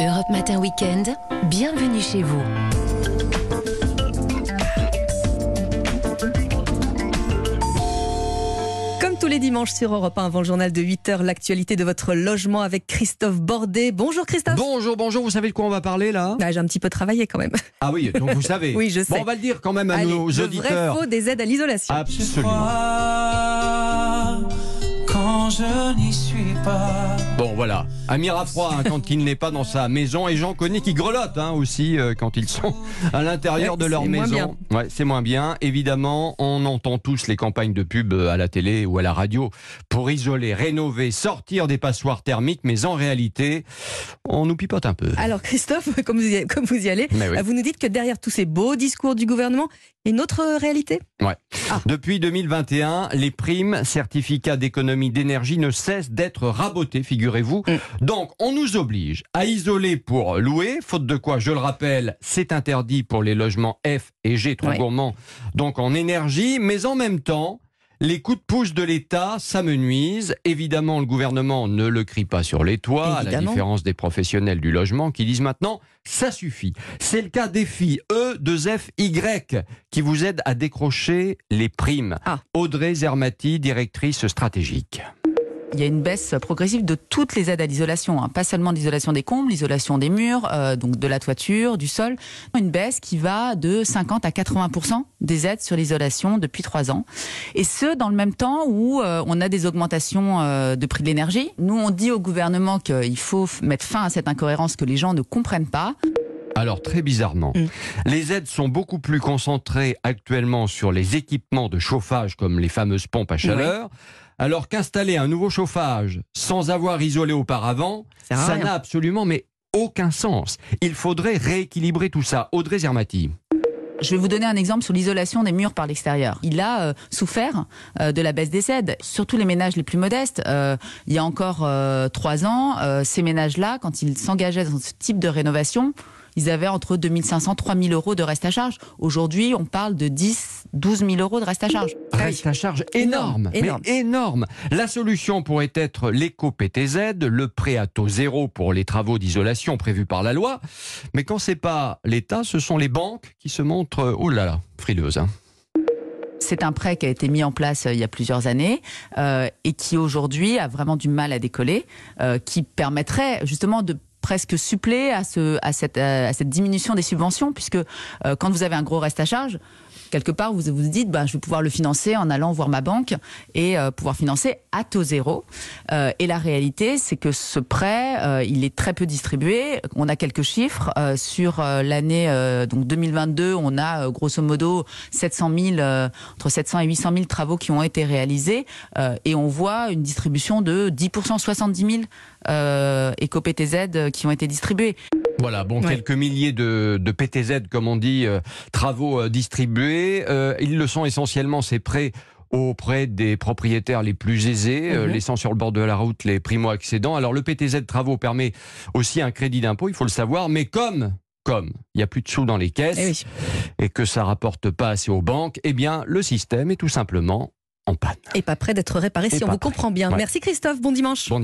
Europe Matin Weekend, bienvenue chez vous. Comme tous les dimanches sur Europe 1 avant le journal de 8h, l'actualité de votre logement avec Christophe Bordet. Bonjour Christophe. Bonjour, bonjour, vous savez de quoi on va parler là? Bah, J'ai un petit peu travaillé quand même. Ah oui, donc vous savez. Oui, je sais. Bon, on va le dire quand même à Allez, nos le auditeurs. vrai faux des aides à l'isolation. Absolument. quand je n'y suis pas. Bon, voilà. Amir a froid hein, quand il n'est pas dans sa maison et Jean connaît qui grelotte hein, aussi euh, quand ils sont à l'intérieur Ouais, de leur maison. Ouais, c'est moins bien. Évidemment, on entend tous les campagnes de pub euh, à la télé ou à la radio pour isoler, rénover, sortir des passoires thermiques, mais en réalité, on nous pipote un peu. Alors Christophe, comme vous y, comme vous y allez, oui. euh, vous nous dites que derrière tous ces beaux discours du gouvernement, il y a une autre réalité? Ouais. Ah. Depuis 2021, les primes, certificats d'économie d'énergie ne cessent d'être rabotés, figurez-vous. Mm. Donc, on nous oblige à isoler pour louer, faute de quoi, je le rappelle, c'est interdit pour les logements F et G trop gourmands, donc en énergie, mais en même temps, les coups de pouce de l'État, ça me nuise. Évidemment, le gouvernement ne le crie pas sur les toits, à la différence des professionnels du logement qui disent maintenant, ça suffit. C'est le cas des filles E, 2F, Y, qui vous aident à décrocher les primes. Ah. Audrey Zermati, directrice stratégique. Il y a une baisse progressive de toutes les aides à l'isolation, hein. pas seulement l'isolation des combles, l'isolation des murs, euh, donc de la toiture, du sol. Une baisse qui va de 50 à 80% des aides sur l'isolation depuis trois ans. Et ce, dans le même temps où euh, on a des augmentations euh, de prix de l'énergie. Nous, on dit au gouvernement qu'il faut mettre fin à cette incohérence que les gens ne comprennent pas. Alors très bizarrement, Mm. les aides sont beaucoup plus concentrées actuellement sur les équipements de chauffage comme les fameuses pompes à chaleur, alors qu'installer un nouveau chauffage sans avoir isolé auparavant, Ça n'a absolument mais aucun sens. Il faudrait rééquilibrer tout ça. Audrey Zermati. Je vais vous donner un exemple sur l'isolation des murs par l'extérieur. Il a euh, souffert euh, de la baisse des aides, surtout les ménages les plus modestes. Euh, il y a encore euh, trois ans, euh, ces ménages-là, quand ils s'engageaient dans ce type de rénovation, ils avaient entre 2500 et 3000 euros de reste à charge. Aujourd'hui, on parle de 10 12 000 euros de reste à charge. Reste à charge énorme, Énorme, mais énorme. La solution pourrait être l'éco-PTZ, le prêt à taux zéro pour les travaux d'isolation prévus par la loi. Mais quand c'est pas l'État, ce sont les banques qui se montrent, oh là là, frileuses. hein. C'est un prêt qui a été mis en place euh, il y a plusieurs années euh, et qui aujourd'hui a vraiment du mal à décoller, euh, qui permettrait justement de presque suppléer à, ce, à, cette, euh, à cette diminution des subventions, puisque euh, quand vous avez un gros reste à charge, quelque part, vous vous dites, bah, je vais pouvoir le financer en allant voir ma banque et euh, pouvoir financer à taux zéro. Et la réalité, c'est que ce prêt, il est très peu distribué. On a quelques chiffres sur l'année donc 2022. On a grosso modo 700 000, euh, entre 700 et 800 000 travaux qui ont été réalisés, et on voit une distribution de 10% 70 000 euh, éco-PTZ qui ont été distribués. Voilà, bon, Ouais. quelques milliers de, de PTZ, comme on dit, euh, travaux euh, distribués. Euh, ils le sont essentiellement, ces prêts auprès des propriétaires les plus aisés, Mhm. laissant sur le bord de la route les primo-accédants. Alors le PTZ travaux permet aussi un crédit d'impôt, il faut le savoir, mais comme comme il n'y a plus de sous dans les caisses Eh oui. et que ça rapporte pas assez aux banques, eh bien le système est tout simplement en panne. Et pas prêt d'être réparé Et si on vous prêt. comprend bien. Ouais. Merci Christophe, bon dimanche. Bon